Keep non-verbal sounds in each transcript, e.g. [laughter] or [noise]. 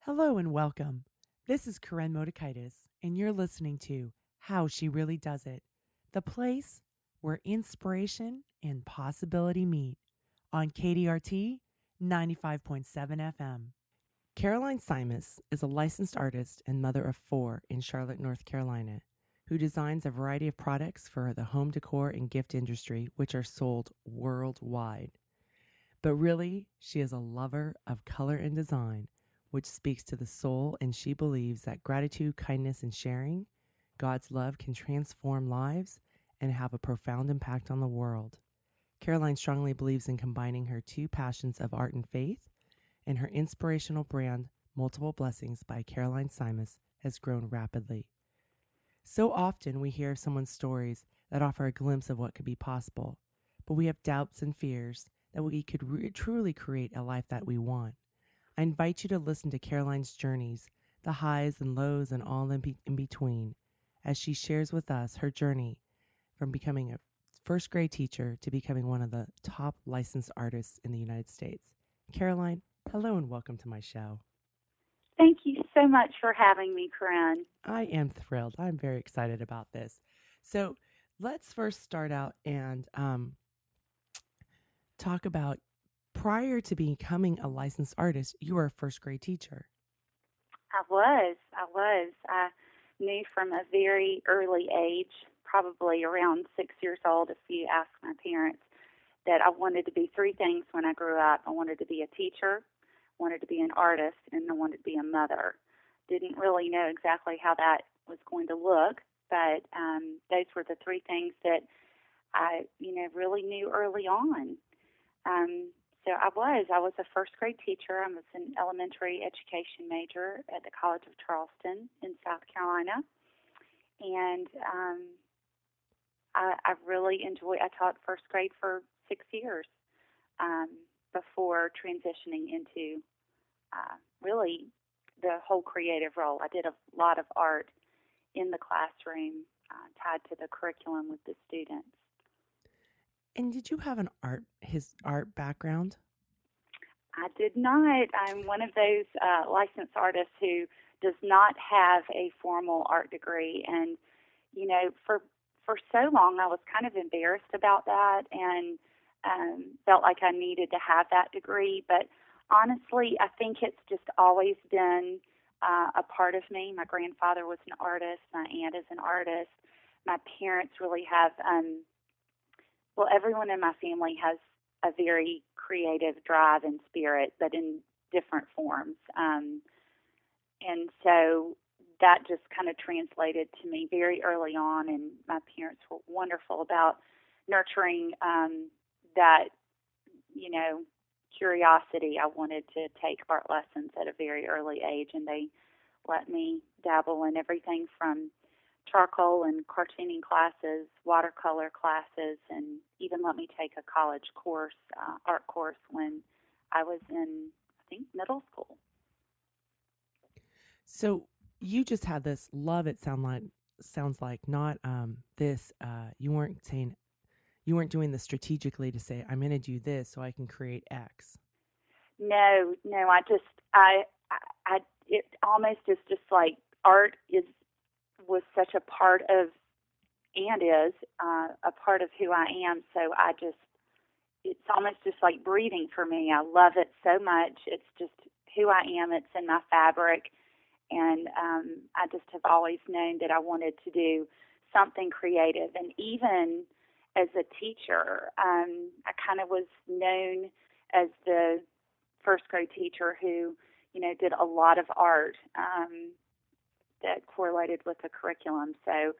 Hello and welcome. This is Koren Motekaitis, and you're listening to How She Really Does It, the place where inspiration and possibility meet on KDRT 95.7 FM. Caroline Simas is a licensed artist and mother of four in Charlotte, North Carolina, who designs a variety of products for the home decor and gift industry, which are sold worldwide. But really, she is a lover of color and design, which speaks to the soul, and she believes that gratitude, kindness, and sharing, God's love, can transform lives and have a profound impact on the world. Caroline strongly believes in combining her two passions of art and faith, and her inspirational brand, Multiple Blessings by Caroline Simas, has grown rapidly. So often we hear someone's stories that offer a glimpse of what could be possible, but we have doubts and fears that we could re- truly create a life that we want. I invite you to listen to Caroline's journeys, the highs and lows, and all in, be- in between, as she shares with us her journey from becoming a first grade teacher to becoming one of the top licensed artists in the United States. Caroline, hello and welcome to my show. Thank you so much for having me, Corinne. I am thrilled. I'm very excited about this. So let's first start out and um, talk about prior to becoming a licensed artist, you were a first grade teacher. I was. I was. I knew from a very early age, probably around six years old, if you ask my parents, that I wanted to be three things when I grew up. I wanted to be a teacher, wanted to be an artist, and I wanted to be a mother. Didn't really know exactly how that was going to look, but um, those were the three things that I, you know, really knew early on. Um, so I was. I was a first grade teacher. I was an elementary education major at the College of Charleston in South Carolina, and um, I, I really enjoyed. I taught first grade for six years um, before transitioning into uh, really the whole creative role. I did a lot of art in the classroom uh, tied to the curriculum with the students. And did you have an art his art background? I did not. I'm one of those uh, licensed artists who does not have a formal art degree, and you know, for for so long, I was kind of embarrassed about that, and um, felt like I needed to have that degree. But honestly, I think it's just always been uh, a part of me. My grandfather was an artist. My aunt is an artist. My parents really have. Um, well, everyone in my family has a very creative drive and spirit, but in different forms. Um, and so that just kind of translated to me very early on, and my parents were wonderful about nurturing um, that, you know, curiosity. I wanted to take art lessons at a very early age, and they let me dabble in everything from charcoal and cartooning classes, watercolor classes, and even let me take a college course, uh, art course, when I was in, I think, middle school. So you just had this love. It sound like sounds like not um, this. Uh, you weren't saying you weren't doing this strategically to say I'm going to do this so I can create X. No, no. I just I I, it almost is just like art is was such a part of and is uh, a part of who I am. So I just it's almost just like breathing for me. I love it so much. It's just who I am. It's in my fabric, and um, I just have always known that I wanted to do something creative. And even as a teacher, um, I kind of was known as the first grade teacher who, you know, did a lot of art. Um, that correlated with the curriculum. So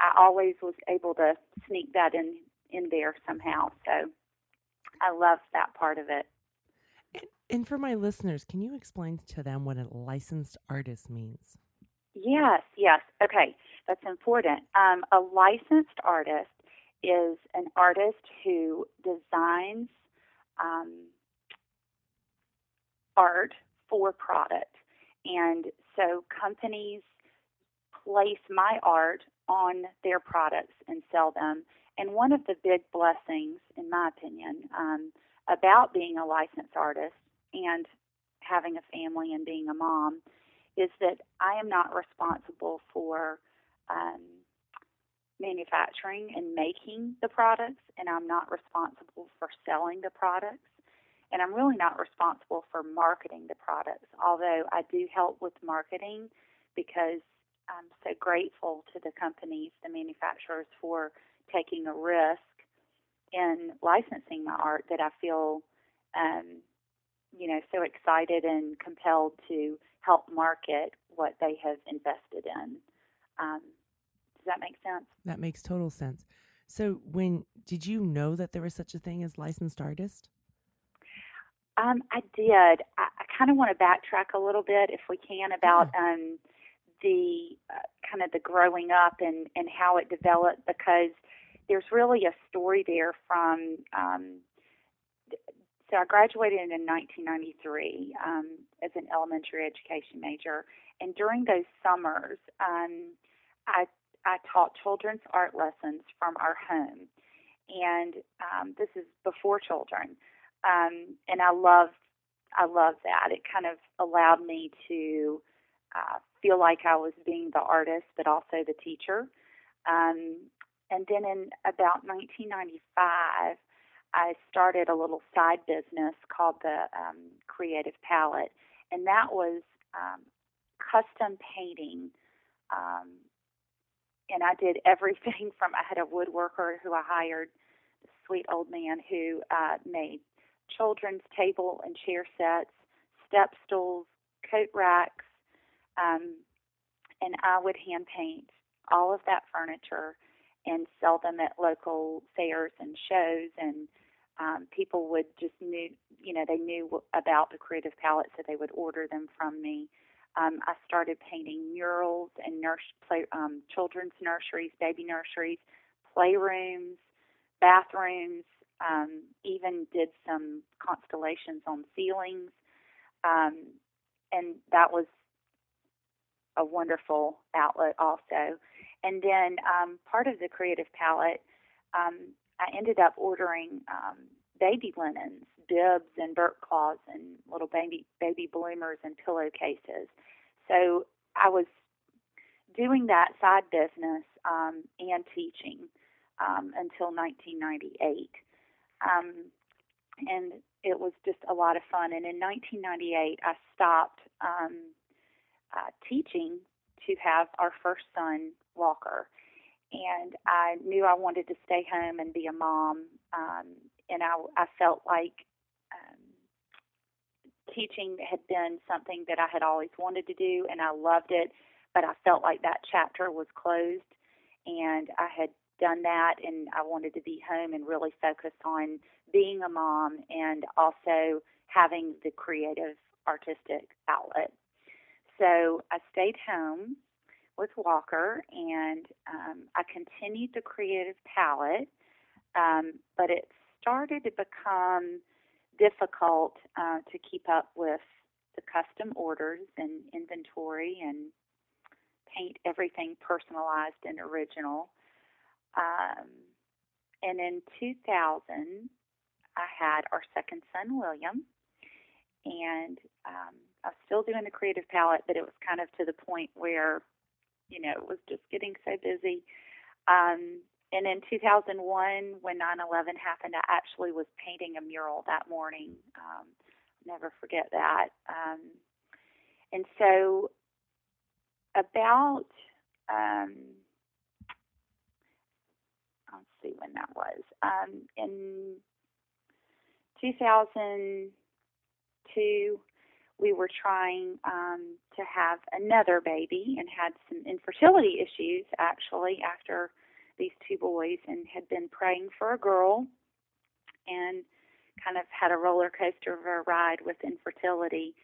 I always was able to sneak that in in there somehow. So I love that part of it. And, and for my listeners, can you explain to them what a licensed artist means? Yes, yes. Okay, that's important. Um, a licensed artist is an artist who designs um, art for product. And so companies place my art on their products and sell them. And one of the big blessings, in my opinion, um, about being a licensed artist and having a family and being a mom is that I am not responsible for um, manufacturing and making the products, and I'm not responsible for selling the products, and I'm really not responsible for marketing the products, although I do help with marketing because I'm so grateful to the companies, the manufacturers, for taking a risk in licensing my art that I feel, um, you know, so excited and compelled to help market what they have invested in. Um, does that make sense? That makes total sense. So, when did you know that there was such a thing as licensed artist? Um, I did. I, I kind of want to backtrack a little bit, if we can, about um, the uh, kind of the growing up and and how it developed, because there's really a story there from. Um, so I graduated in 1993 um, as an elementary education major, and during those summers, um, I I taught children's art lessons from our home, and um, this is before children, um, and I loved, I loved that. It kind of allowed me to uh, feel like I was being the artist, but also the teacher. Um, and then in about 1995, I started a little side business called the um, Creative Palette, and that was um, custom painting um, and I did everything [laughs] from I had a woodworker who I hired, a sweet old man who uh, made children's table and chair sets, step stools, coat racks, um, and I would hand paint all of that furniture and sell them at local fairs and shows and um, people would just knew you know they knew about the creative palette so they would order them from me um, I started painting murals and nurse, play, um, children's nurseries, baby nurseries, playrooms, bathrooms, um, even did some constellations on ceilings. Um, and that was a wonderful outlet also. And then um, part of the creative palette, um, I ended up ordering baby linens, bibs and burp cloths and little baby baby bloomers and pillowcases. So I was doing that side business um, and teaching um, until 1998. Um, and it was just a lot of fun. And in 1998, I stopped um, uh, teaching to have our first son, Walker. And I knew I wanted to stay home and be a mom. Um, and I, I felt like teaching had been something that I had always wanted to do, and I loved it. But I felt like that chapter was closed, and I had done that, and I wanted to be home and really focus on being a mom and also having the creative artistic outlet. So I stayed home with Walker, and um, I continued the creative palette, um, but it started to become difficult uh, to keep up with the custom orders and inventory and paint everything personalized and original. Um, and in 2000, I had our second son, William, and um, I was still doing the creative palette, but it was kind of to the point where, you know, it was just getting so busy. Um, and in 2001, when 9/11 happened, I actually was painting a mural that morning. Um, never forget that. Um, and so, about um, let's see when that was. Um, in 2002, we were trying um, to have another baby and had some infertility issues actually after these two boys and had been praying for a girl and kind of had a roller coaster of a ride with infertility.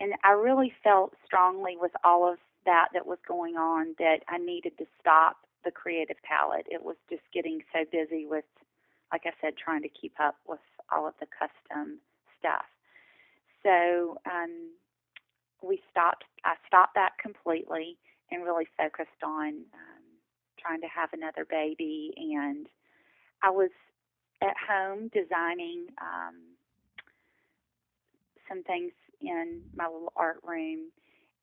And I really felt strongly with all of that that was going on that I needed to stop the creative palette. It was just getting so busy with, like I said, trying to keep up with all of the custom stuff. So um, we stopped. I stopped that completely and really focused on um, trying to have another baby. And I was at home designing um, some things in my little art room.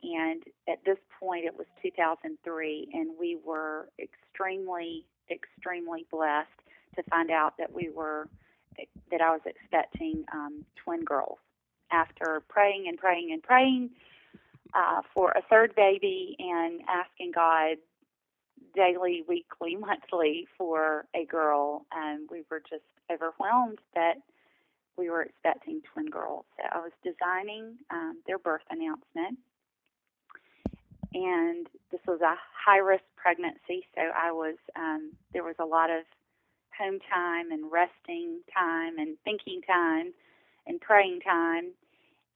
And at this point, it was 2003, and we were extremely, extremely blessed to find out that we were that I was expecting um, twin girls. After praying and praying and praying uh, for a third baby and asking God daily, weekly, [laughs] monthly for a girl, and we were just overwhelmed that we were expecting twin girls. So I was designing um, their birth announcement, and this was a high risk pregnancy. So I was um, there was a lot of home time and resting time and thinking time and praying time.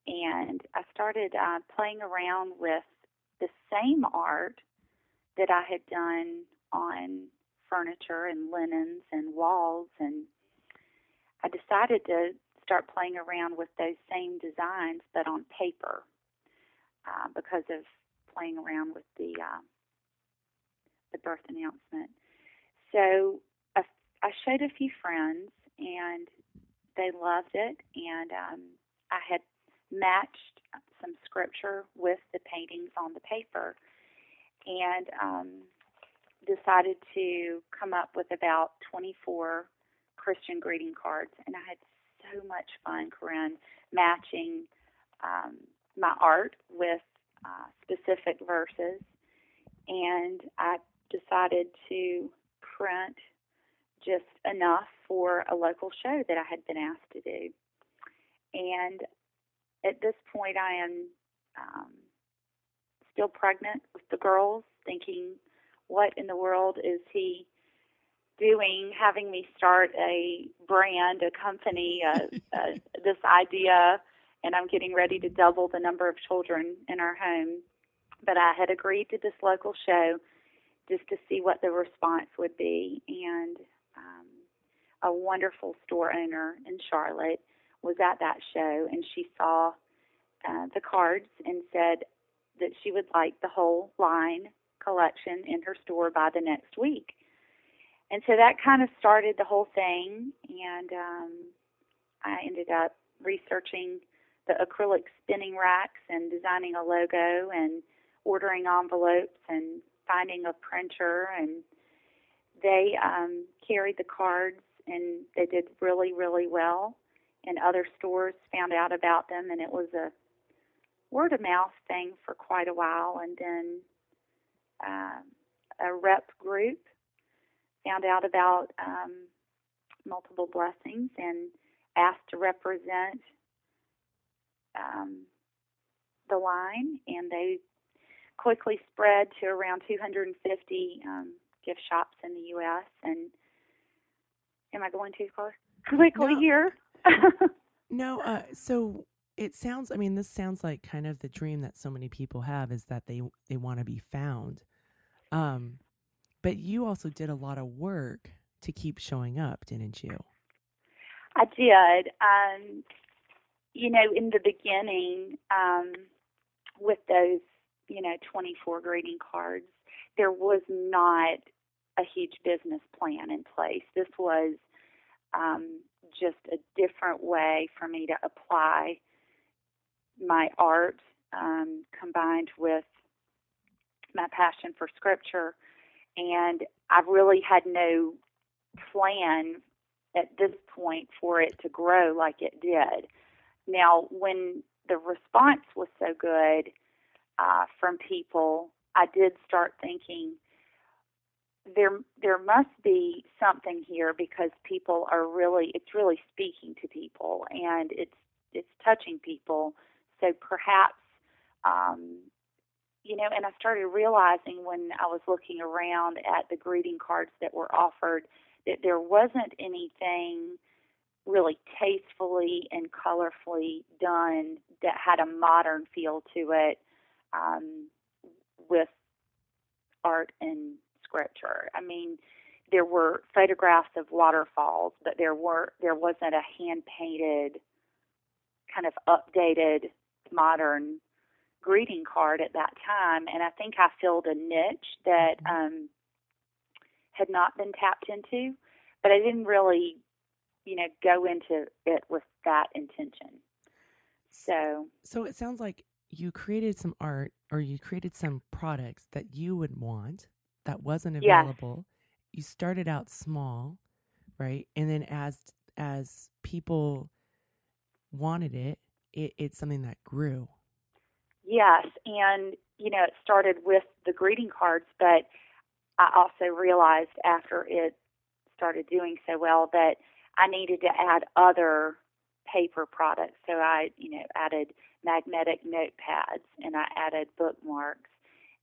And I started uh, playing around with the same art that I had done on furniture and linens and walls. And I decided to start playing around with those same designs, but on paper, uh, because of playing around with the uh, the birth announcement. So I, I showed a few friends, and they loved it. And um, I had matched some scripture with the paintings on the paper, and um, decided to come up with about 24 Christian greeting cards. And I had so much fun, Corinne, matching um, my art with uh, specific verses. And I decided to print just enough for a local show that I had been asked to do. And at this point, I am um, still pregnant with the girls, thinking, what in the world is he doing, having me start a brand, a company, uh, [laughs] uh, this idea, and I'm getting ready to double the number of children in our home. But I had agreed to this local show just to see what the response would be. And um, a wonderful store owner in Charlotte was at that show, and she saw uh, the cards and said that she would like the whole line collection in her store by the next week. And so that kind of started the whole thing and um i ended up researching the acrylic spinning racks and designing a logo and ordering envelopes and finding a printer and they um carried the cards and they did really really well and other stores found out about them and it was a word of mouth thing for quite a while and then uh, a rep group found out about um, multiple blessings and asked to represent um, the line, and they quickly spread to around 250 um, gift shops in the U.S. And am I going too close? [laughs] Quickly No. here. [laughs] No, uh, so it sounds. I mean, this sounds like kind of the dream that so many people have is that they they want to be found. Um, but you also did a lot of work to keep showing up, didn't you? I did. Um, you know, in the beginning, um, with those, you know, 24 greeting cards, there was not a huge business plan in place. This was um, just a different way for me to apply my art um, combined with my passion for scripture. And I really had no plan at this point for it to grow like it did. Now, when the response was so good uh, from people, I did start thinking there there must be something here because people are really it's really speaking to people and it's it's touching people. So perhaps um, you know, and I started realizing when I was looking around at the greeting cards that were offered that there wasn't anything really tastefully and colorfully done that had a modern feel to it um, with art and scripture. I mean, there were photographs of waterfalls, but there were there wasn't a hand painted kind of updated modern greeting card at that time, and I think I filled a niche that Mhm. um, had not been tapped into, but I didn't really, you know, go into it with that intention. So So it sounds like you created some art or you created some products that you would want that wasn't available. You started out small, right? And then as as people wanted it, it it's something that grew. Yes, and you know, it started with the greeting cards, but I also realized after it started doing so well that I needed to add other paper products. So I, you know, added magnetic notepads and I added bookmarks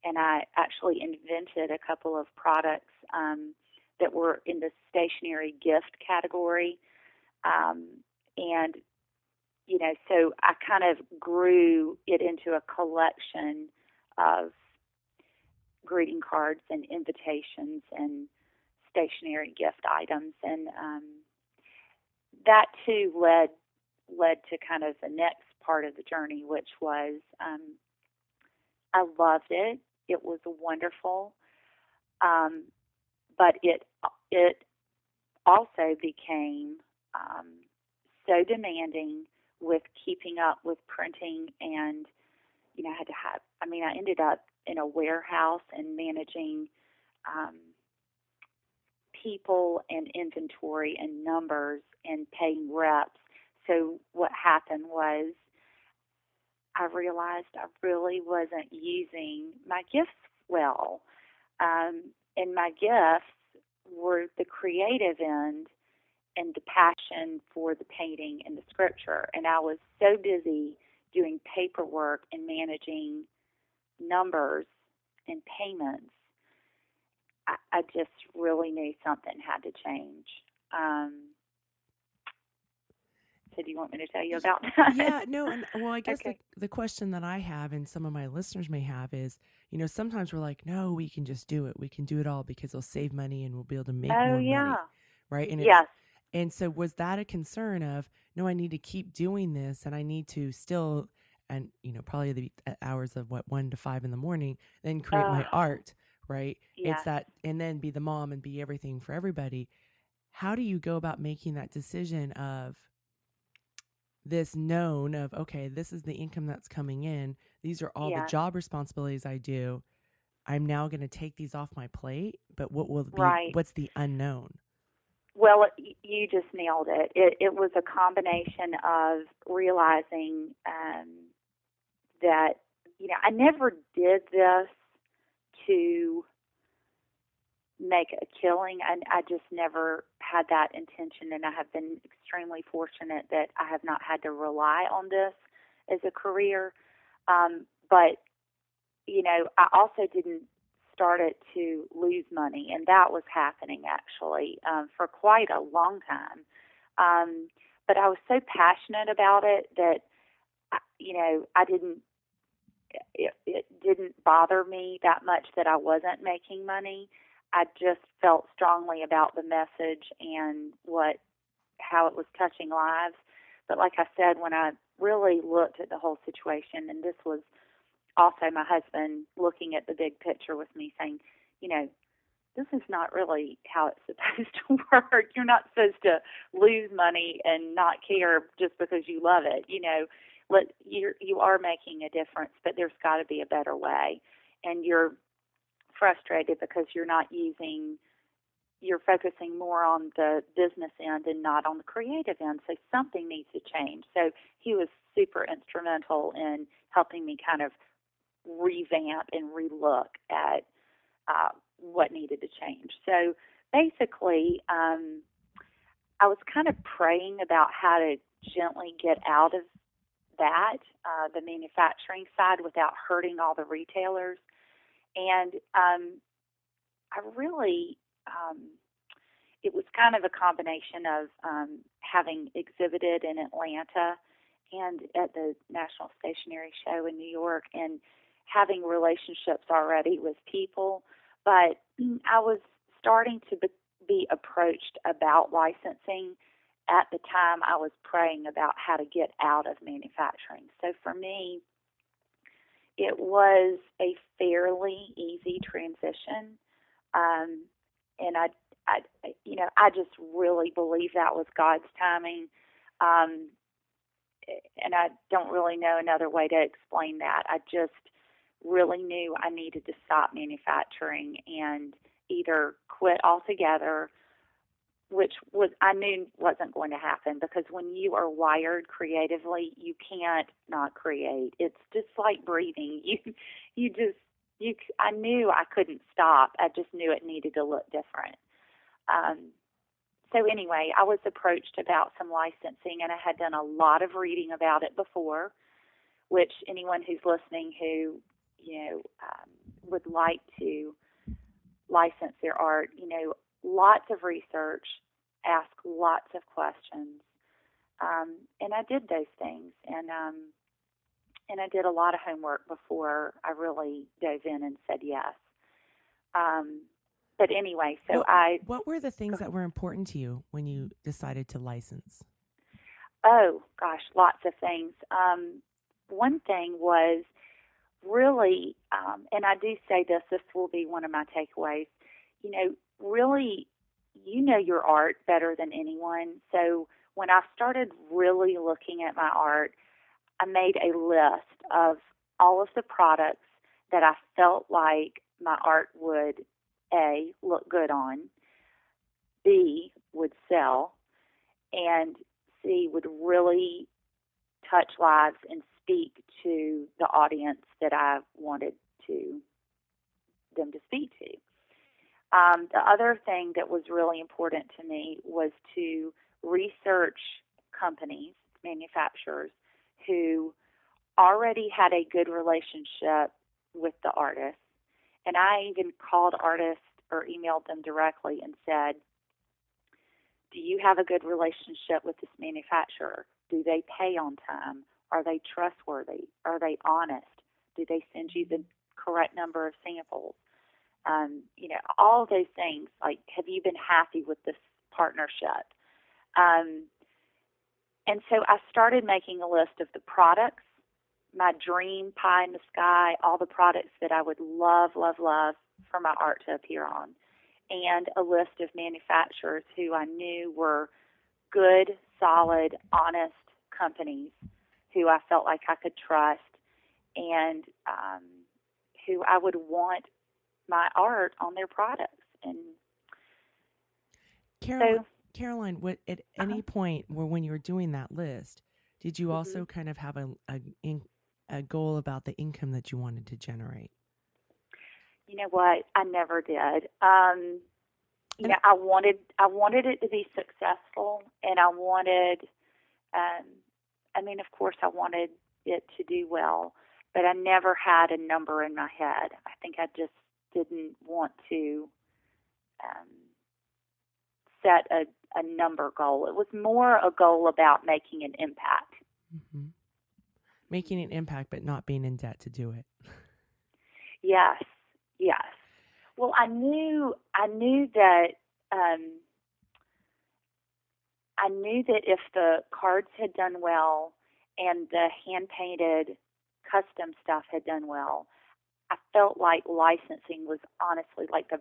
and I actually invented a couple of products um, that were in the stationery gift category. Um, and you know, so I kind of grew it into a collection of greeting cards and invitations and stationery gift items, and um, that too led led to kind of the next part of the journey, which was um, I loved it. It was wonderful, um, but it it also became um, so demanding with keeping up with printing and you know I had to have I mean I ended up in a warehouse and managing um, people and inventory and numbers and paying reps. So what happened was I realized I really wasn't using my gifts well. Um, and my gifts were the creative end and the passion for the painting and the scripture. And I was so busy doing paperwork and managing numbers and payments. I, I just really knew something had to change. Um, so, do you want me to tell you about [laughs] that? yeah, no, and well, I guess Okay. the, the question that I have and some of my listeners may have is, you know, sometimes we're like, no, we can just do it. We can do it all because it'll save money and we'll be able to make oh more yeah. money, right? And it's, Yes. And so was that a concern of, no, I need to keep doing this and I need to still, and you know, probably the uh, hours of what one to five in the morning, then create my art, right? Yes. It's that, and then be the mom and be everything for everybody. How do you go about making that decision of this known of okay, this is the income that's coming in. These are all Yeah. the job responsibilities I do. I'm now going to take these off my plate, but what will be Right. what's the unknown? Well, you just nailed it. It, it was a combination of realizing um, that you know I never did this to make a killing. I, I just never had that intention, and I have been extremely fortunate that I have not had to rely on this as a career. Um, but you know, I also didn't start it to lose money, and that was happening actually um, for quite a long time. Um, but I was so passionate about it that you know I didn't. It, it didn't bother me that much that I wasn't making money. I just felt strongly about the message and what how it was touching lives. But like I said, when I really looked at the whole situation, and this was also my husband looking at the big picture with me, saying, you know, this is not really how it's [laughs] supposed to work. You're not supposed to lose money and not care just because you love it. You know, let you you are making a difference, but there's got to be a better way. And you're frustrated because you're not using you're focusing more on the business end and not on the creative end. So something needs to change. So he was super instrumental in helping me kind of revamp and relook at uh, what needed to change. So basically, um, I was kind of praying about how to gently get out of that, uh, the manufacturing side, without hurting all the retailers. And um, I really, um, it was kind of a combination of um, having exhibited in Atlanta and at the National Stationery Show in New York and having relationships already with people. But [clears throat] I was starting to be, be approached about licensing. At the time, I was praying about how to get out of manufacturing. So for me, it was a fairly easy transition. Um, and I, I, you know, I just really believe that was God's timing. Um, and I don't really know another way to explain that. I just really knew I needed to stop manufacturing and either quit altogether, which was I knew wasn't going to happen because when you are wired creatively, you can't not create. It's just like breathing. [laughs] You you just you I knew I couldn't stop. I just knew it needed to look different. Um, so anyway, I was approached about some licensing, and I had done a lot of reading about it before. Which anyone who's listening who you know um, would like to license their art, you know, lots of research, ask lots of questions, um, and I did those things, and um, and I did a lot of homework before I really dove in and said yes. Um, but anyway, so what, I. What were the things that were important to you when you decided to license? Oh gosh, lots of things. Um, one thing was really, um, and I do say this, this will be one of my takeaways. You know, really, you know your art better than anyone. So when I started really looking at my art, I made a list of all of the products that I felt like my art would A, look good on, B, would sell, and C, would really touch lives and speak to the audience that I wanted to them to speak to. Um, the other thing that was really important to me was to research companies, manufacturers who already had a good relationship with the artist. And I even called artists or emailed them directly and said, Do you have a good relationship with this manufacturer? Do they pay on time? Are they trustworthy? Are they honest? Do they send you the correct number of samples? Um, you know, all those things. Like, have you been happy with this partnership? Um, and so I started making a list of the products, my dream pie in the sky, all the products that I would love, love, love for my art to appear on, and a list of manufacturers who I knew were good, solid, honest companies who I felt like I could trust and um, who I would want my art on their products. And Caroline, so, Caroline, what at any Uh-huh. point where when you were doing that list, did you also Mm-hmm. kind of have a, a a goal about the income that you wanted to generate? you know what? I never did. Um, you know, I wanted I wanted it to be successful, and I wanted. Um, I mean, of course, I wanted it to do well, but I never had a number in my head. I think I just didn't want to um, set a, a number goal. It was more a goal about making an impact. hmm Making an impact, but not being in debt to do it. Yes, yes. Well, I knew I knew that um, I knew that if the cards had done well and the hand painted custom stuff had done well, I felt like licensing was honestly like the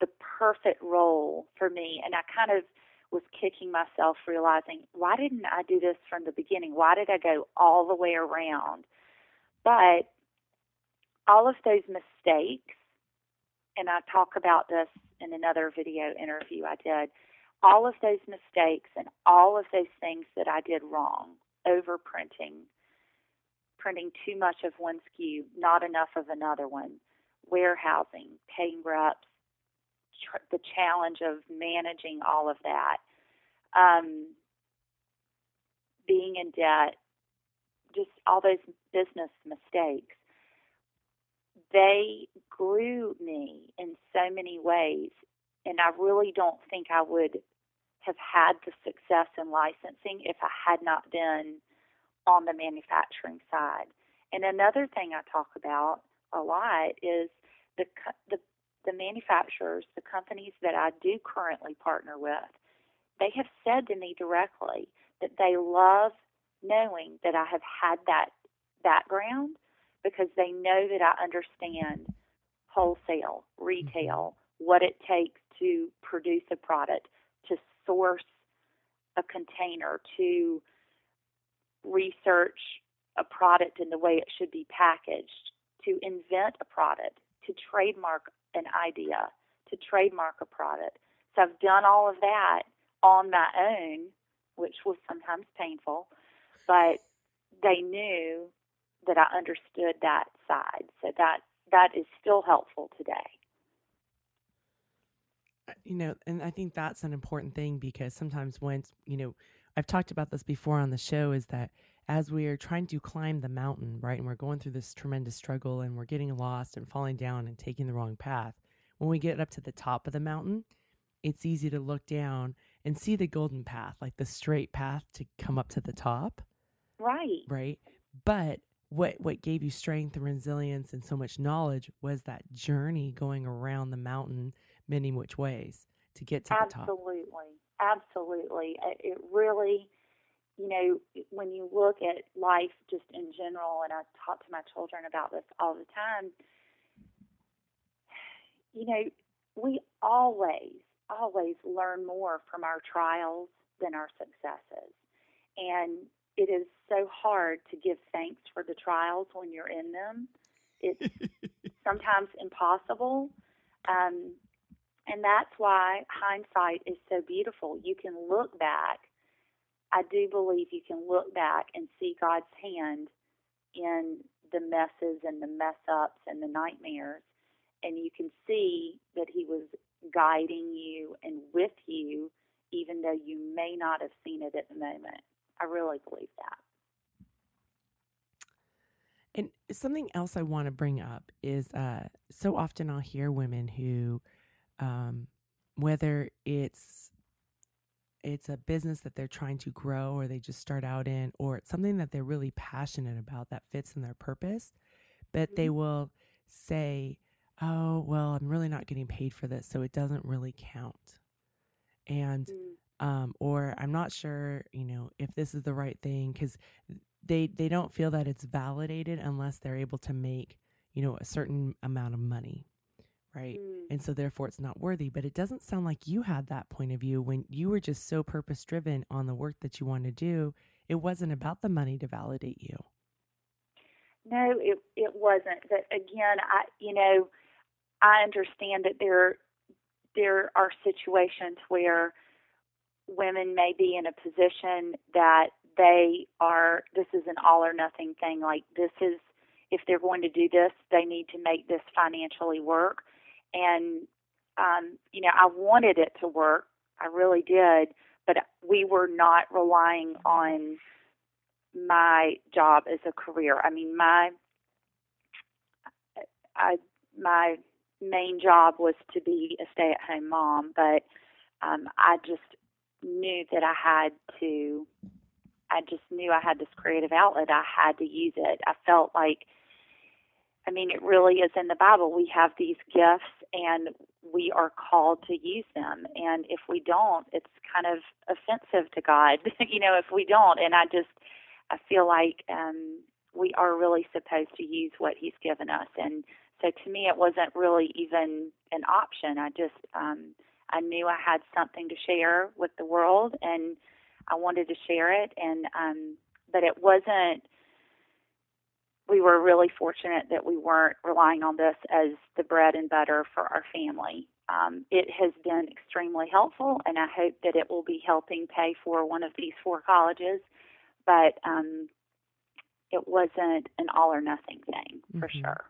the perfect role for me, and I kind of was kicking myself, realizing why didn't I do this from the beginning? Why did I go all the way around? But all of those mistakes, and I talk about this in another video interview I did, all of those mistakes and all of those things that I did wrong, overprinting, printing too much of one SKU, not enough of another one, warehousing, paying reps, tr- the challenge of managing all of that, um, being in debt, just all those business mistakes they grew me in so many ways. And I really don't think I would have had the success in licensing if I had not been on the manufacturing side. And another thing I talk about a lot is the the the manufacturers, the companies that I do currently partner with, they have said to me directly that they love knowing that I have had that background because they know that I understand wholesale, retail, mm-hmm. what it takes to produce a product, to source a container, to research a product in the way it should be packaged, to invent a product, to trademark an idea, to trademark a product. So I've done all of that on my own, which was sometimes painful, but they knew that I understood that side. So that that is still helpful today. Uh, You know, and I think that's an important thing because sometimes once, you know, I've talked about this before on the show is that as we are trying to climb the mountain, right, and we're going through this tremendous struggle and we're getting lost and falling down and taking the wrong path, when we get up to the top of the mountain, it's easy to look down and see the golden path, like the straight path to come up to the top. Right. right? But what what gave you strength and resilience and so much knowledge was that journey going around the mountain many which ways to get to the top. Absolutely. Absolutely. It, really, you know, when you look at life just in general, and I talk to my children about this all the time, you know, we always, always learn more from our trials than our successes. And it is so hard to give thanks for the trials when you're in them. It's [laughs] sometimes impossible. Um, and that's why hindsight is so beautiful. You can look back. I do believe you can look back and see God's hand in the messes and the mess ups and the nightmares. And you can see that He was guiding you and with you, even though you may not have seen it at the moment. I really believe that. And something else I want to bring up is uh, so often I'll hear women who, um, whether it's it's a business that they're trying to grow or they just start out in, or it's something that they're really passionate about that fits in their purpose, but they will say, "Oh, well, I'm really not getting paid for this, so it doesn't really count," and um, or I'm not sure, you know, if this is the right thing because they they don't feel that it's validated unless they're able to make you know a certain amount of money, right? Mm. And so therefore it's not worthy. But it doesn't sound like you had that point of view when you were just so purpose driven on the work that you want to do. It wasn't about the money to validate you. No, it it wasn't. But again, I you know, I understand that there there are situations where women may be in a position that they are this is an all or nothing thing like this is if they're going to do this they need to make this financially work and um you know I wanted it to work I really did but we were not relying on my job as a career I mean my I my main job was to be a stay at home mom but um I just knew that I had to I just knew I had this creative outlet. I had to use it. I felt like I mean it really is in the Bible. We have these gifts and we are called to use them. And if we don't, it's kind of offensive to God, [laughs] you know, if we don't. And I just I feel like um we are really supposed to use what he's given us and so to me it wasn't really even an option. I just um I knew I had something to share with the world and I wanted to share it and um but it wasn't we were really fortunate that we weren't relying on this as the bread and butter for our family. Um, it has been extremely helpful, and I hope that it will be helping pay for one of these four colleges. But um, it wasn't an all or nothing thing for Mhm. sure.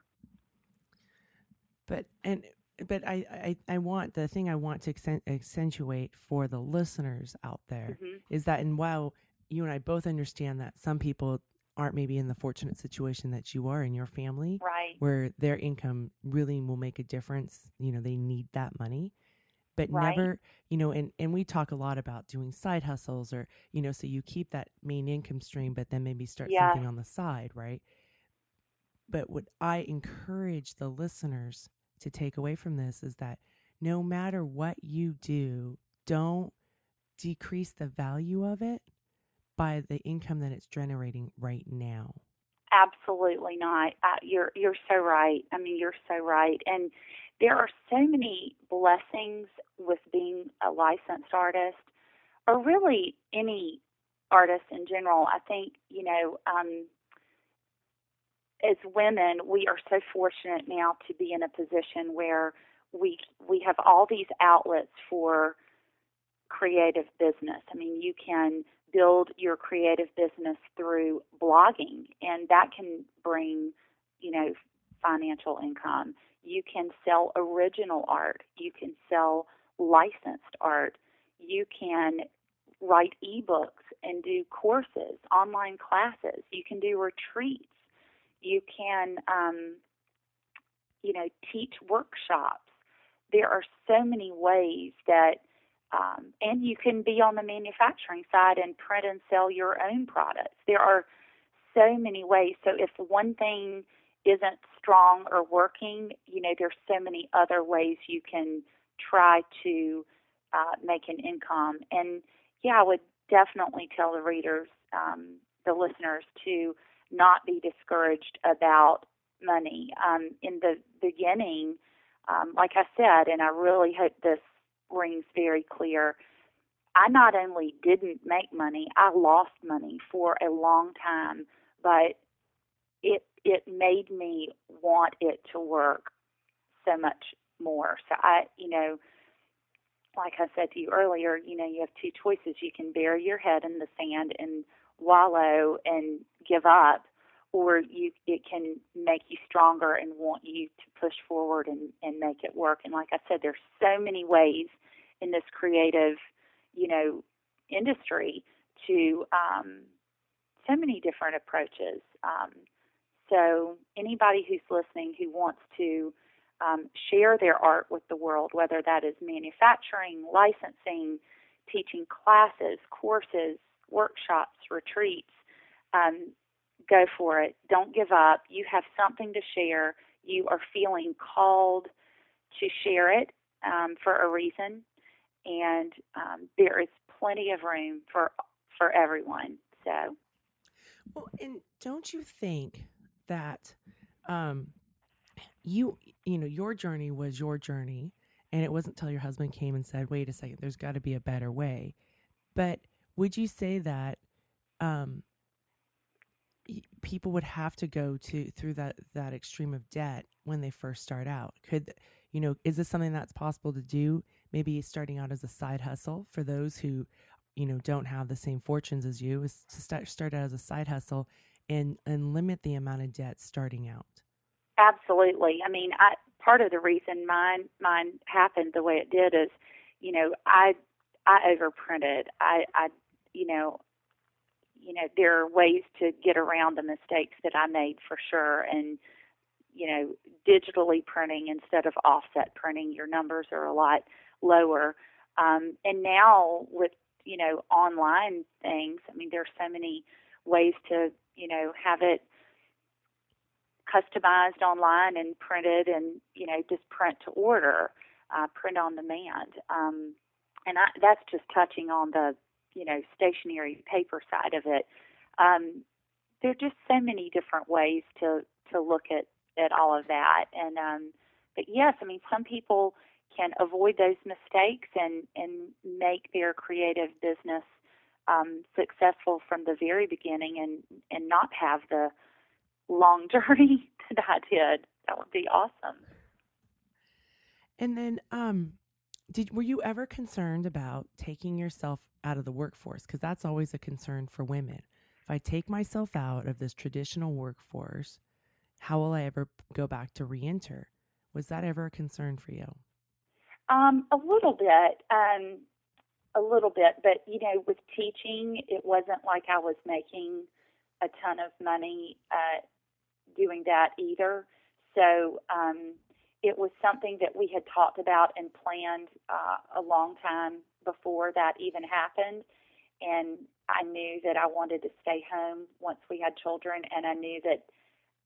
But and but I, I I want the thing I want to accentuate for the listeners out there hmm is that and while you and I both understand that some people aren't maybe in the fortunate situation that you are in your family Right. where their income really will make a difference you know they need that money but Right. never you know and and we talk a lot about doing side hustles or you know so you keep that main income stream but then maybe start Yes. something on the side right but what i encourage the listeners to take away from this is that no matter what you do don't decrease the value of it by the income that it's generating right now Absolutely not. Uh, you're you're so right. I mean, you're so right. And there are so many blessings with being a licensed artist, or really any artist in general. I think you know, um, as women, we are so fortunate now to be in a position where we we have all these outlets for creative business. I mean, you can build your creative business through blogging, and that can bring, you know, financial income. You can sell original art. You can sell licensed art. You can write ebooks and do courses, online classes. You can do retreats. You can, um, you know, teach workshops. There are so many ways that um, and you can be on the manufacturing side and print and sell your own products. There are so many ways. So if one thing isn't strong or working, you know, there's so many other ways you can try to uh, make an income. And yeah, I would definitely tell the readers, um, the listeners, to not be discouraged about money. Um, in the beginning, um, like I said, and I really hope this rings very clear. I not only didn't make money, I lost money for a long time, but it it made me want it to work so much more. So I, you know, like I said to you earlier, you know, you have two choices. You can bury your head in the sand and wallow and give up, or you it can make you stronger and want you to push forward and, and make it work. And like I said, there's so many ways in this creative, you know, industry to um, so many different approaches. Um, so anybody who's listening who wants to um, share their art with the world, whether that is manufacturing, licensing, teaching classes, courses, workshops, retreats, um, go for it. Don't give up. You have something to share. You are feeling called to share it um, for a reason and um, there is plenty of room for for everyone. So, well, and don't you think that um, you you know your journey was your journey, and it wasn't until your husband came and said, "Wait a second, there's got to be a better way." But would you say that um, people would have to go to through that that extreme of debt when they first start out? Could you know? Is this something that's possible to do? Maybe starting out as a side hustle for those who you know don't have the same fortunes as you is to start start out as a side hustle and and limit the amount of debt starting out. Absolutely. I mean i part of the reason mine mine happened the way it did is you know i i overprinted. I i you know you know there are ways to get around the mistakes that i made for sure. And you know digitally printing instead of offset printing your numbers are a lot lower. Um, and now with you know online things, I mean there are so many ways to you know have it customized online and printed, and you know just print to order, uh, print on demand. Um, and I, that's just touching on the you know stationery paper side of it. Um, there are just so many different ways to to look at at all of that, and um, but yes, I mean some people can avoid those mistakes and, and make their creative business um, successful from the very beginning and, and not have the long [laughs] journey that I did. That would be awesome. And then, um, did were you ever concerned about taking yourself out of the workforce? Because that's always a concern for women. If I take myself out of this traditional workforce, how will I ever go back to reenter? Was that ever a concern for you? Um, a little bit, um, a little bit, but you know, with teaching, it wasn't like I was making a ton of money uh, doing that either. So um, it was something that we had talked about and planned uh, a long time before that even happened. And I knew that I wanted to stay home once we had children, and I knew that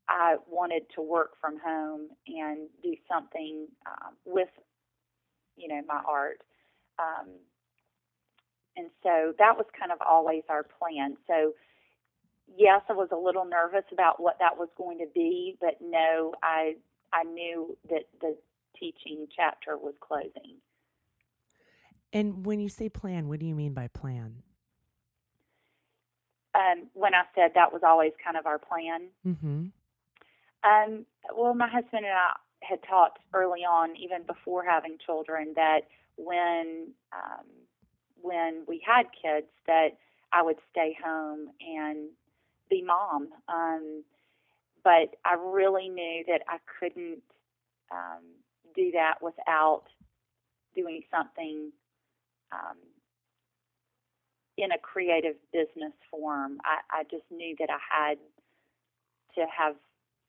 I wanted to work from home and do something um, with you know, my art. Um, and so that was kind of always our plan. So yes, I was a little nervous about what that was going to be, but no, I I knew that the teaching chapter was closing. And when you say plan, what do you mean by plan? Um, when I said that was always kind of our plan, Mm-hmm. um, well, my husband and I had taught early on, even before having children, that when um, when we had kids, that I would stay home and be mom. Um, but I really knew that I couldn't um, do that without doing something um, in a creative business form. I, I just knew that I had to have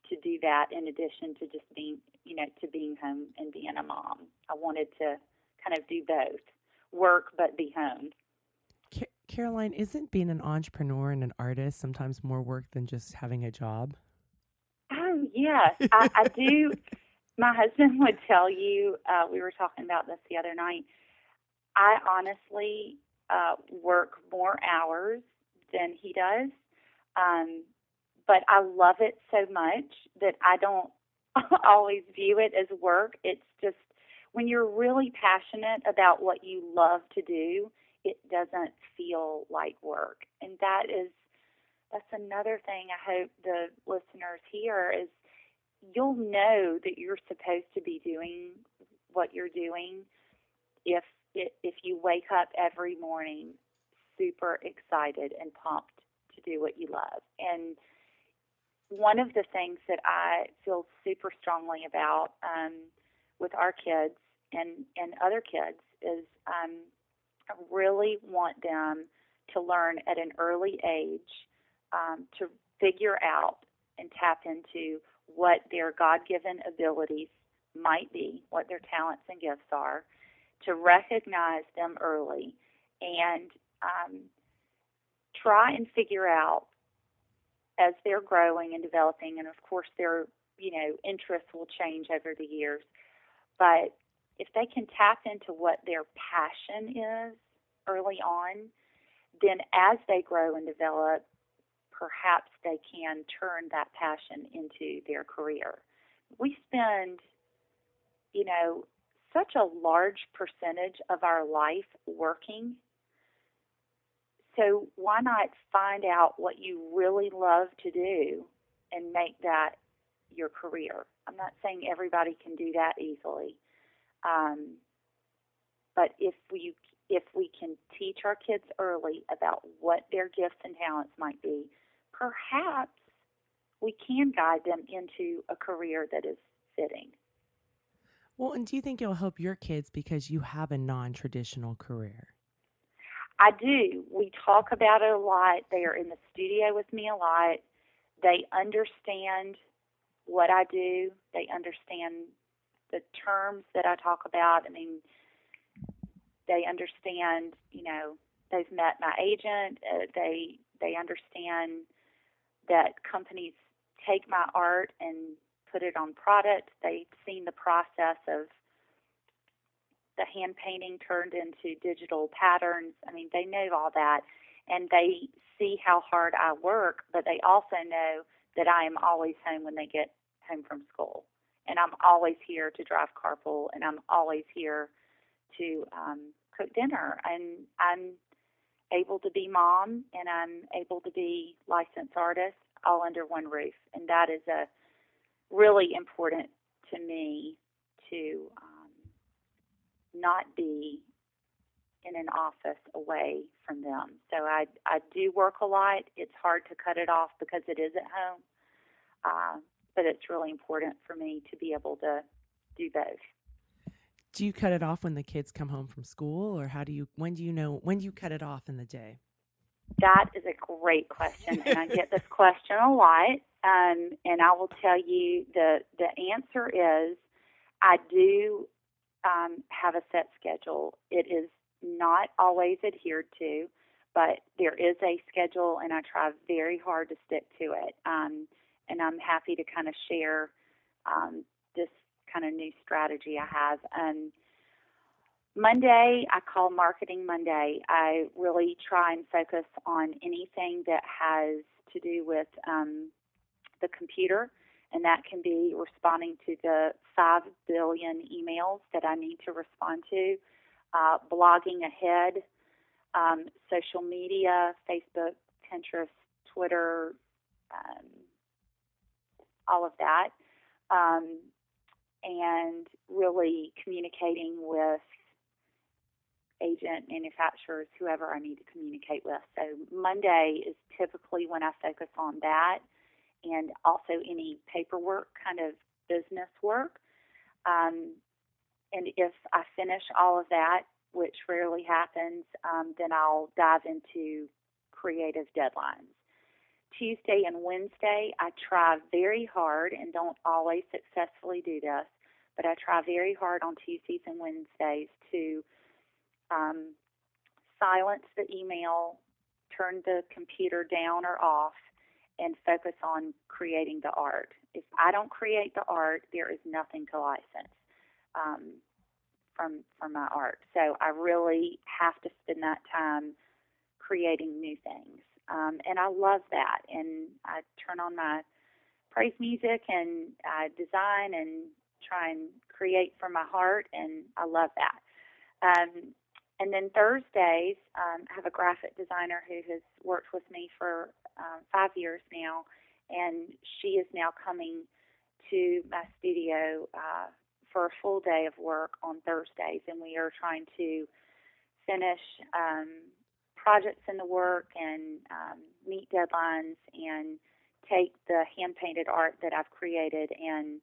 to do that in addition to just being, you know, to being home and being a mom. I wanted to kind of do both, work but be home. Ca- Caroline, isn't being an entrepreneur and an artist sometimes more work than just having a job? Oh yes, I, I do. [laughs] My husband would tell you. Uh, we were talking about this the other night. I honestly uh, work more hours than he does, um, but I love it so much that I don't [laughs] always view it as work. It's just when you're really passionate about what you love to do, it doesn't feel like work, and that is that's another thing I hope the listeners hear is you'll know that you're supposed to be doing what you're doing if if you wake up every morning super excited and pumped to do what you love. And one of the things that I feel super strongly about um, with our kids and and other kids is um, I really want them to learn at an early age um, to figure out and tap into what their God given abilities might be, what their talents and gifts are, to recognize them early and um, try and figure out as they're growing and developing, and of course their you know interests will change over the years, but if they can tap into what their passion is early on, then as they grow and develop, perhaps they can turn that passion into their career. We spend, you know, such a large percentage of our life working. So why not find out what you really love to do and make that your career? I'm not saying everybody can do that easily. Um, but if we if we can teach our kids early about what their gifts and talents might be, perhaps we can guide them into a career that is fitting. Well, and do you think it'll help your kids because you have a non traditional career? I do. We talk about it a lot. They are in the studio with me a lot. They understand what I do. They understand the terms that I talk about. I mean, they understand. You know, they've met my agent. Uh, they they understand that companies take my art and put it on product. They've seen the process of the hand painting turned into digital patterns. I mean, they know all that, and they see how hard I work, but they also know that I am always home when they get home from school. And I'm always here to drive carpool, and I'm always here to um, cook dinner. And I'm able to be mom, and I'm able to be licensed artist, all under one roof. And that is a really important to me to not be in an office away from them. So I I do work a lot. It's hard to cut it off because it is at home, uh, but it's really important for me to be able to do both. Do you cut it off when the kids come home from school, or how do you? When do you know? When do you cut it off in the day? That is a great question, and I get this question a lot. Um, and I will tell you the the answer is I do um, have a set schedule. It is not always adhered to, but there is a schedule, and I try very hard to stick to it. Um, and I'm happy to kind of share um, this kind of new strategy I have. Um, Monday, I call Marketing Monday. I really try and focus on anything that has to do with um, the computer, and that can be responding to the 5 billion emails that I need to respond to, uh, blogging ahead, um, social media, Facebook, Pinterest, Twitter, um, all of that, um, and really communicating with agent manufacturers, whoever I need to communicate with. So Monday is typically when I focus on that and also any paperwork kind of business work. Um, and if I finish all of that, which rarely happens, um, then I'll dive into creative deadlines. Tuesday and Wednesday, I try very hard and don't always successfully do this, but I try very hard on Tuesdays and Wednesdays to um, silence the email, turn the computer down or off, and focus on creating the art. If I don't create the art, there is nothing to license um, from from my art. So I really have to spend that time creating new things, um, and I love that. And I turn on my praise music and I design and try and create from my heart, and I love that. Um, and then Thursdays, um, I have a graphic designer who has worked with me for um, five years now, and she is now coming to my studio uh, for a full day of work on Thursdays, and we are trying to finish um, projects in the work and um, meet deadlines and take the hand painted art that I've created and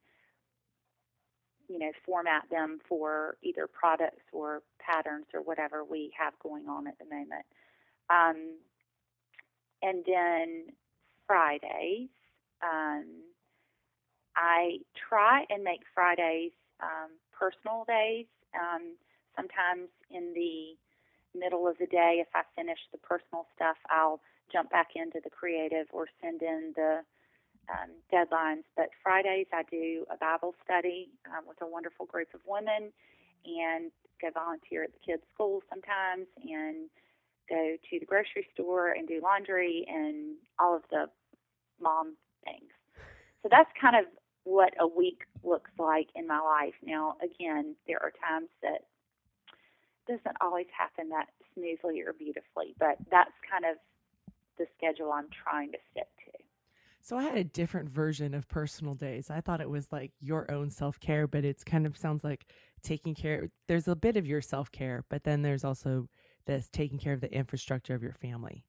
you know format them for either products or patterns or whatever we have going on at the moment. Um, and then Fridays, um, I try and make Fridays um, personal days. Um, sometimes in the middle of the day, if I finish the personal stuff, I'll jump back into the creative or send in the um, deadlines. But Fridays, I do a Bible study um, with a wonderful group of women and go volunteer at the kids' school sometimes and go to the grocery store and do laundry and all of the mom things. So that's kind of what a week looks like in my life. Now, again, there are times that doesn't always happen that smoothly or beautifully, but that's kind of the schedule I'm trying to stick to. So I had a different version of personal days. I thought it was like your own self care, but it's kind of sounds like taking care. There's a bit of your self care, but then there's also this taking care of the infrastructure of your family.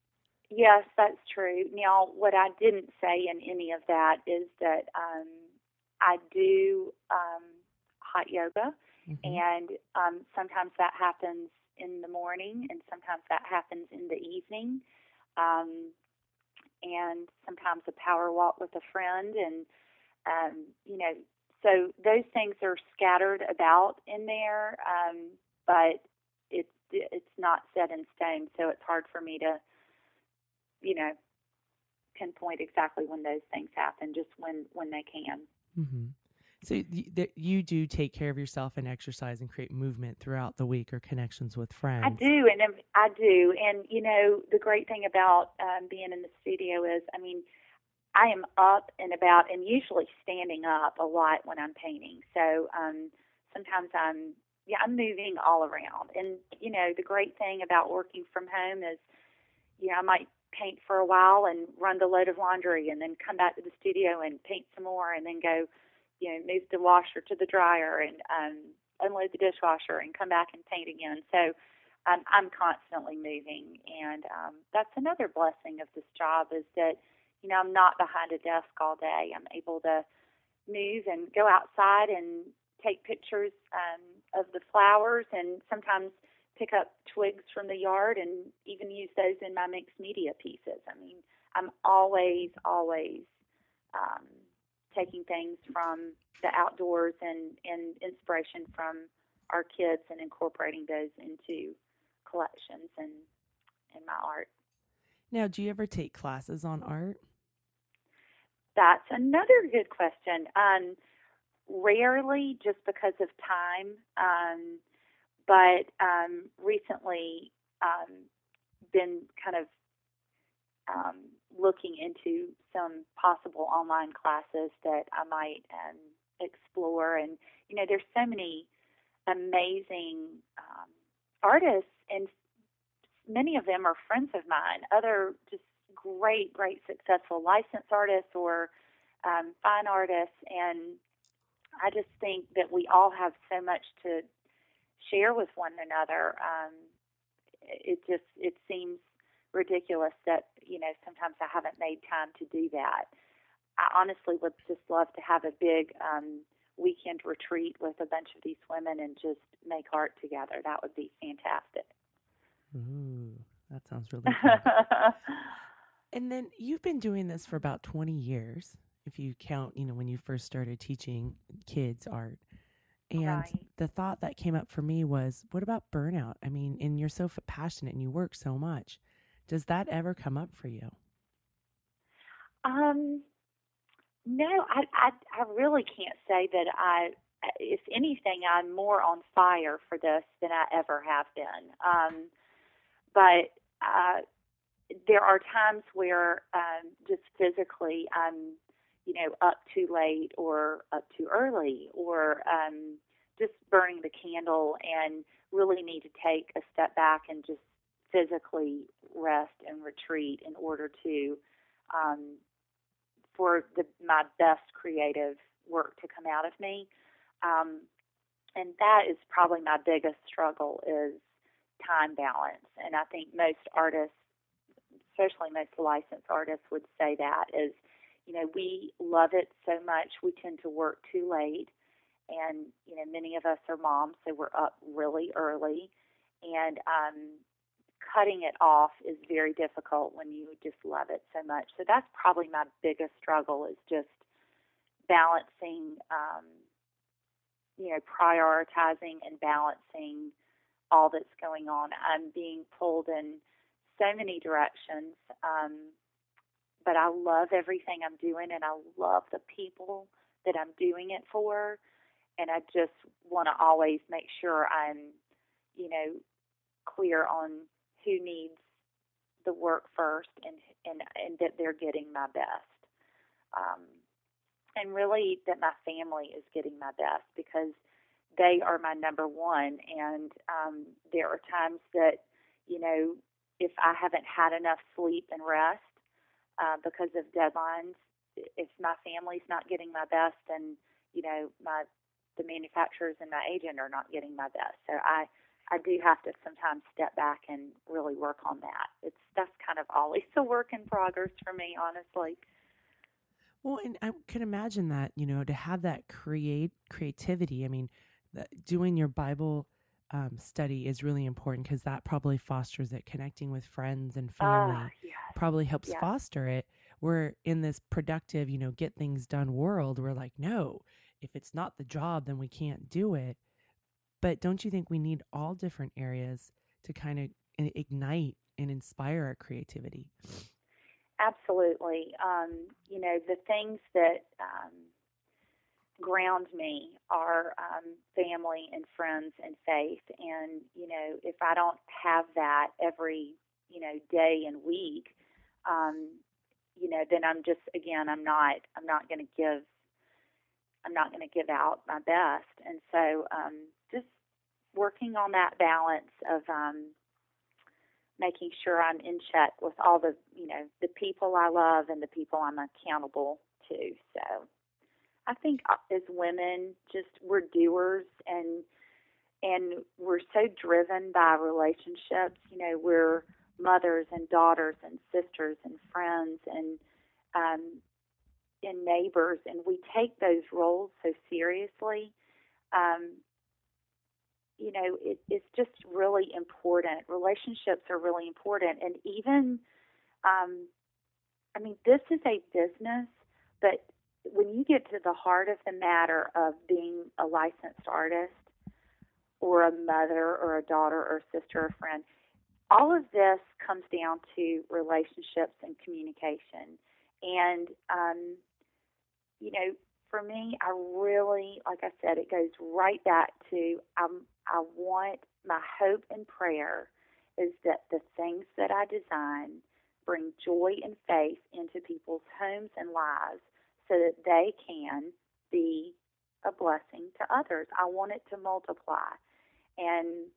Yes, that's true. Now, what I didn't say in any of that is that um, I do um, hot yoga, Mhm. and um, sometimes that happens in the morning, and sometimes that happens in the evening. Um, and sometimes a power walk with a friend and um, you know so those things are scattered about in there um, but it's it's not set in stone so it's hard for me to you know pinpoint exactly when those things happen just when when they can Mm-hmm. So that you do take care of yourself and exercise and create movement throughout the week or connections with friends. I do, and um, I do, and you know the great thing about um, being in the studio is, I mean, I am up and about, and usually standing up a lot when I'm painting. So um, sometimes I'm, yeah, I'm moving all around, and you know the great thing about working from home is, you know, I might paint for a while and run the load of laundry, and then come back to the studio and paint some more, and then go you know, move the washer to the dryer and um, unload the dishwasher and come back and paint again. So um, I'm constantly moving, and um, that's another blessing of this job is that you know I'm not behind a desk all day. I'm able to move and go outside and take pictures um, of the flowers, and sometimes pick up twigs from the yard and even use those in my mixed media pieces. I mean, I'm always, always um, taking things from the outdoors and, and inspiration from our kids and incorporating those into collections and in my art. Now, do you ever take classes on art? That's another good question. Um, rarely, just because of time, um, but um, recently um, been kind of um, looking into some possible online classes that I might um, explore. And you know, there's so many amazing um, artists, and many of them are friends of mine. Other just great, great, successful licensed artists or um, fine artists, and I just think that we all have so much to share with one another. Um, it just it seems ridiculous that you know sometimes I haven't made time to do that. I honestly would just love to have a big um, weekend retreat with a bunch of these women and just make art together. That would be fantastic. Ooh, that sounds really good. [laughs] and then you've been doing this for about 20 years, if you count, you know, when you first started teaching kids art. And Right. the thought that came up for me was, what about burnout? I mean, and you're so f- passionate and you work so much. Does that ever come up for you? Um, no, I, I I really can't say that I. If anything, I'm more on fire for this than I ever have been. Um, but uh, there are times where um, just physically I'm, you know, up too late or up too early or um, just burning the candle and really need to take a step back and just physically rest and retreat in order to um, for the, my best creative work to come out of me. Um, and that is probably my biggest struggle is time balance. And I think most artists, especially most licensed artists, would say that is, you know, we love it so much we tend to work too late. And, you know, many of us are moms, so we're up really early. And um, cutting it off is very difficult when you just love it so much. So that's probably my biggest struggle is just balancing, um, you know, prioritizing and balancing all that's going on. I'm being pulled in so many directions, um, but I love everything I'm doing, and I love the people that I'm doing it for, and I just want to always make sure I'm, you know, clear on who needs the work first and and and that they're getting my best. Um, and really that my family is getting my best because they are my number one. And um, there are times that you know if I haven't had enough sleep and rest uh, because of deadlines if my family's not getting my best and you know my the manufacturers and my agent are not getting my best. So I I do have to sometimes step back and really work on that. It's that's kind of always [laughs] a work in progress for me, honestly. Well, and I can imagine that, you know, to have that create creativity. I mean, doing your Bible um, study is really important because that probably fosters it. Connecting with friends and family Ah, yes. probably helps yes. foster it. We're in this productive, you know, get things done world. We're like, no, if it's not the job, then we can't do it. But don't you think we need all different areas to kind of ignite and inspire our creativity? Absolutely. Um, you know, the things that um, ground me are um, family and friends and faith. And, you know, if I don't have that every, you know, day and week, um, you know, then I'm just, again, I'm not, I'm not going to give, I'm not going to give out my best. And so um, working on that balance of, um, making sure I'm in check with all the you know the people I love and the people I'm accountable to. So I think uh, as women, just we're doers and and we're so driven by relationships. You know, we're mothers and daughters and sisters and friends and um, and neighbors, and we take those roles so seriously. Um, you know, it, it's just really important. Relationships are really important. And even, um, I mean, this is a business, but when you get to the heart of the matter of being a licensed artist or a mother or a daughter or a sister or a friend, all of this comes down to relationships and communication. And, um, you know, for me, I really, like I said, it goes right back to um, I want my hope and prayer is that the things that I design bring joy and faith into people's homes and lives so that they can be a blessing to others. I want it to multiply. And,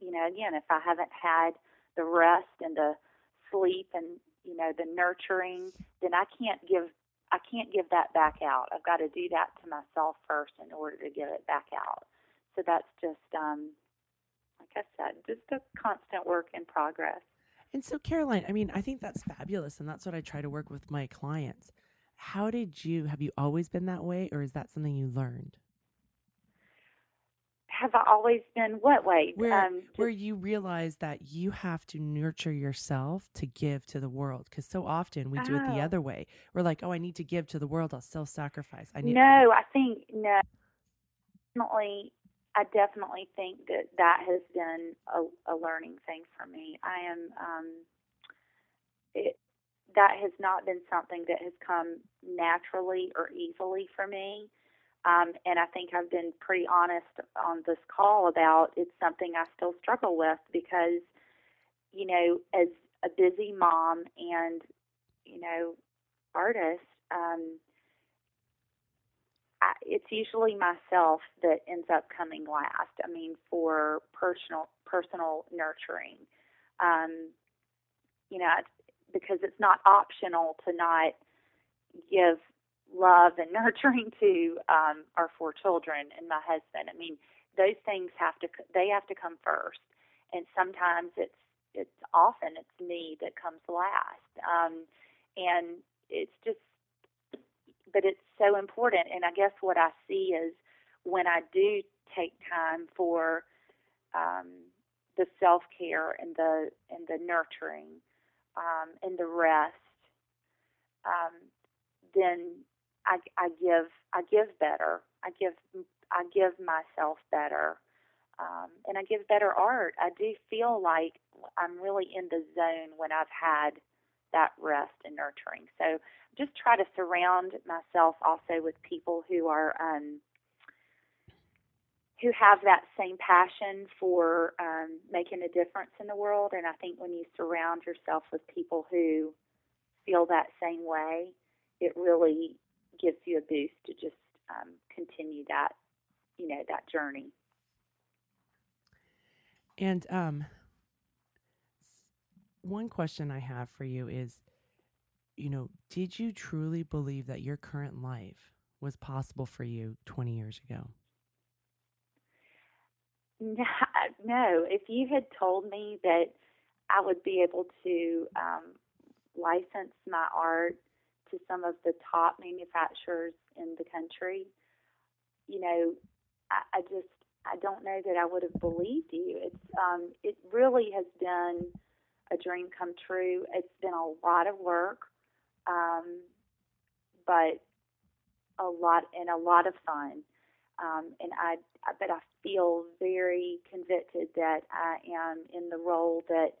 you know, again, if I haven't had the rest and the sleep and, you know, the nurturing, then I can't give I can't give that back out. I've got to do that to myself first in order to give it back out. So that's just um like I said, just a constant work in progress. And so, Caroline, I mean, I think that's fabulous. And that's what I try to work with my clients. How did you, have you always been that way, or is that something you learned? Have I always been what way? Where, um, just- where you realize that you have to nurture yourself to give to the world. Because so often we do it the Oh. other way. We're like, oh, I need to give to the world. I'll self sacrifice. I need No, I think no. Definitely, I definitely think that that has been a, a learning thing for me. I am. Um, it that has not been something that has come naturally or easily for me. Um, and I think I've been pretty honest on this call about it's something I still struggle with because, you know, as a busy mom and, you know, artist, um, I, it's usually myself that ends up coming last. I mean, for personal personal nurturing, um, you know, because it's not optional to not give love and [laughs] nurturing to um, our four children and my husband. I mean, those things have to they have to come first, and sometimes it's it's often it's me that comes last, um, and it's just but it's so important. And I guess what I see is when I do take time for um, the self care and the and the nurturing um, and the rest, um, then I, I give I give better. I give I give myself better, um, and I give better art. I do feel like I'm really in the zone when I've had that rest and nurturing. So just try to surround myself also with people who are um, who have that same passion for um, making a difference in the world. And I think when you surround yourself with people who feel that same way, it really gives you a boost to just um, continue that, you know, that journey. And um, one question I have for you is, you know, did you truly believe that your current life was possible for you 20 years ago? [laughs] No, if you had told me that I would be able to um, license my art to some of the top manufacturers in the country, you know, I, I just I don't know that I would have believed you. It's um, it really has been a dream come true. It's been a lot of work, um, but a lot and a lot of fun. Um, and I, but I feel very convicted that I am in the role that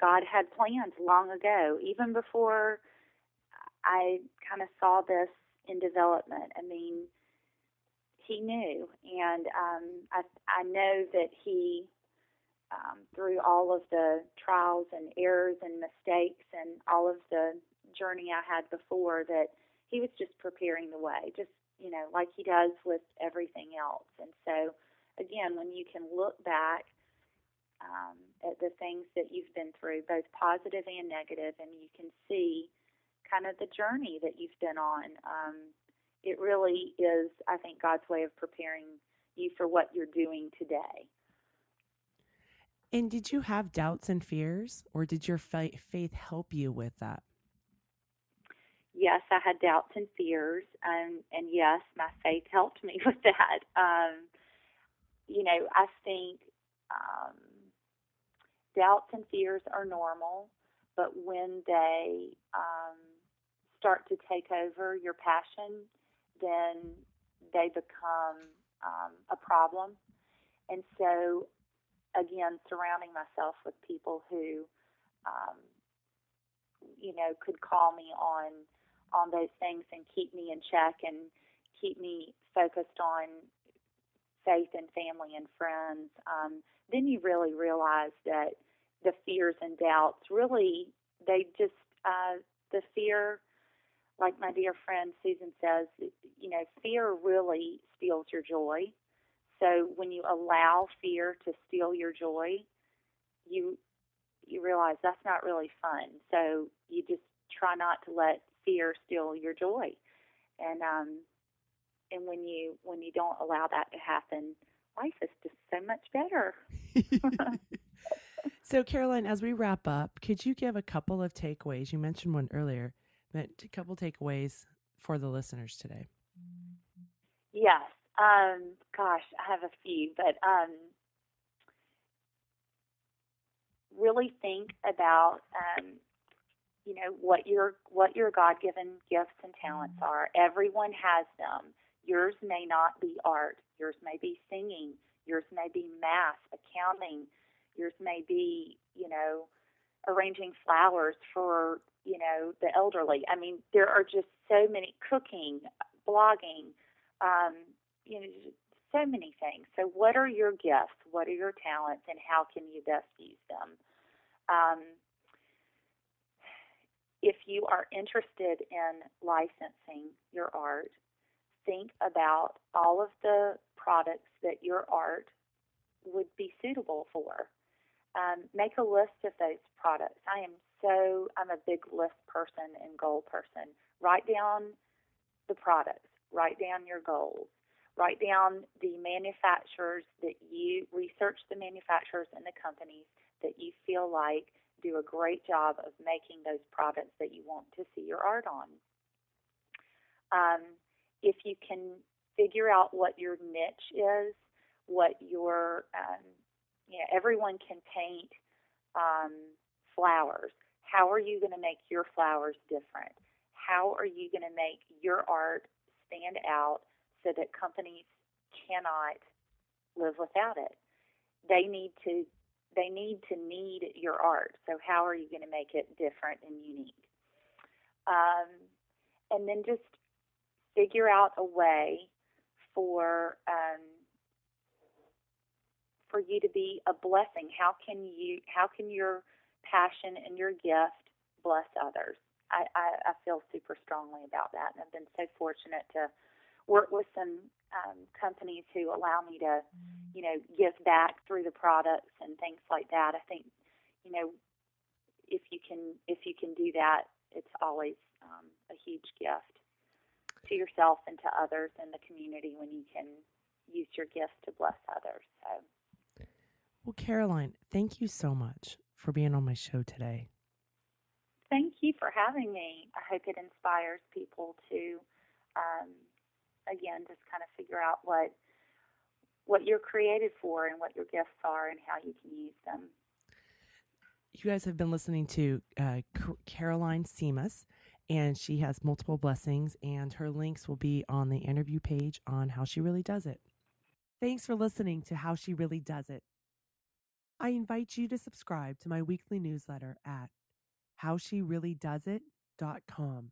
God had planned long ago, even before I kind of saw this in development. I mean, He knew, and um, I, I know that He, um, through all of the trials and errors and mistakes and all of the journey I had before, that He was just preparing the way, just you know, like he does with everything else. And so, again, when you can look back um, at the things that you've been through, both positive and negative, and you can see kind of the journey that you've been on, um, it really is, I think, God's way of preparing you for what you're doing today. And did you have doubts and fears, or did your faith help you with that? Yes, I had doubts and fears, um, and yes, my faith helped me [laughs] with that. Um, you know, I think um, doubts and fears are normal, but when they um, start to take over your passion, then they become um, a problem. And so, again, surrounding myself with people who, um, you know, could call me on on those things and keep me in check and keep me focused on faith and family and friends, um, then you really realize that the fears and doubts really they just uh, the fear, like my dear friend Susan says, you know, fear really steals your joy. So when you allow fear to steal your joy, you you realize that's not really fun. So you just try not to let fear steal your joy. And um and when you when you don't allow that to happen, life is just so much better. [laughs] so Caroline, as we wrap up, could you give a couple of takeaways? You mentioned one earlier, but a couple takeaways for the listeners today. Yes. Um, gosh, I have a few, but um, really think about um, you know what your what your God-given gifts and talents are. Everyone has them. Yours may not be art. Yours may be singing. Yours may be math, accounting. Yours may be, you know, arranging flowers for, you know, the elderly. I mean, there are just so many cooking, blogging, um, you know, so many things. So, what are your gifts? What are your talents, and how can you best use them? Um, if you are interested in licensing your art, think about all of the products that your art would be suitable for. Um, make a list of those products. I am so, I'm a big list person and goal person. Write down the products, write down your goals, write down the manufacturers that you research the manufacturers and the companies that you feel like do a great job of making those products that you want to see your art on. Um, if you can figure out what your niche is, what your, um, you know, everyone can paint um, flowers. How are you going to make your flowers different? How are you going to make your art stand out so that companies cannot live without it? They need to they need to need your art. So how are you going to make it different and unique? Um, and then just figure out a way for um, for you to be a blessing. How can you? How can your passion and your gift bless others? I, I, I feel super strongly about that, and I've been so fortunate to work with some um, companies who allow me to, you know, give back through the products and things like that. I think, you know, if you can if you can do that, it's always um, a huge gift to yourself and to others in the community when you can use your gifts to bless others. So. Well, Caroline, thank you so much for being on my show today. Thank you for having me. I hope it inspires people to, um, again, just kind of figure out what what you're created for and what your gifts are and how you can use them. You guys have been listening to uh, Caroline Simas and she has multiple blessings, and her links will be on the interview page on How She Really Does It. Thanks for listening to How She Really Does It. I invite you to subscribe to my weekly newsletter at howshereallydoesit.com.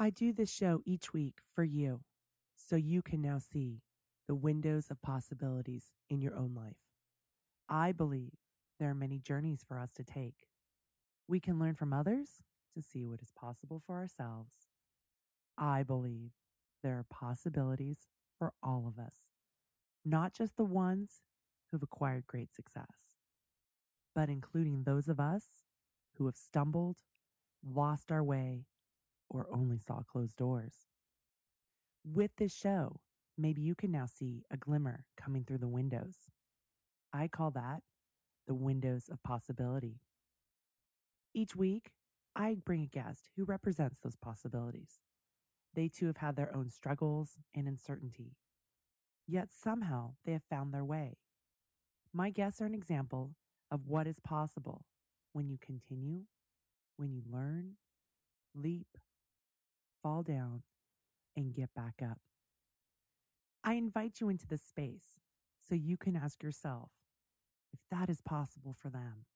I do this show each week for you, so you can now see the windows of possibilities in your own life. I believe there are many journeys for us to take. We can learn from others to see what is possible for ourselves. I believe there are possibilities for all of us, not just the ones who've acquired great success, but including those of us who have stumbled, lost our way, or only saw closed doors. With this show, maybe you can now see a glimmer coming through the windows. I call that the windows of possibility. Each week, I bring a guest who represents those possibilities. They too have had their own struggles and uncertainty, yet somehow they have found their way. My guests are an example of what is possible when you continue, when you learn, leap, fall down, and get back up. I invite you into this space so you can ask yourself if that is possible for them,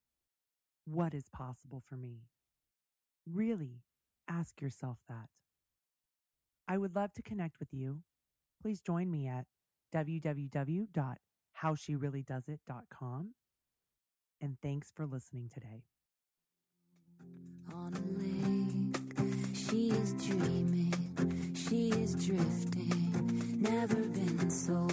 what is possible for me? Really ask yourself that. I would love to connect with you. Please join me at www.howshereallydoesit.com. And thanks for listening today. She is dreaming, she is drifting, never been so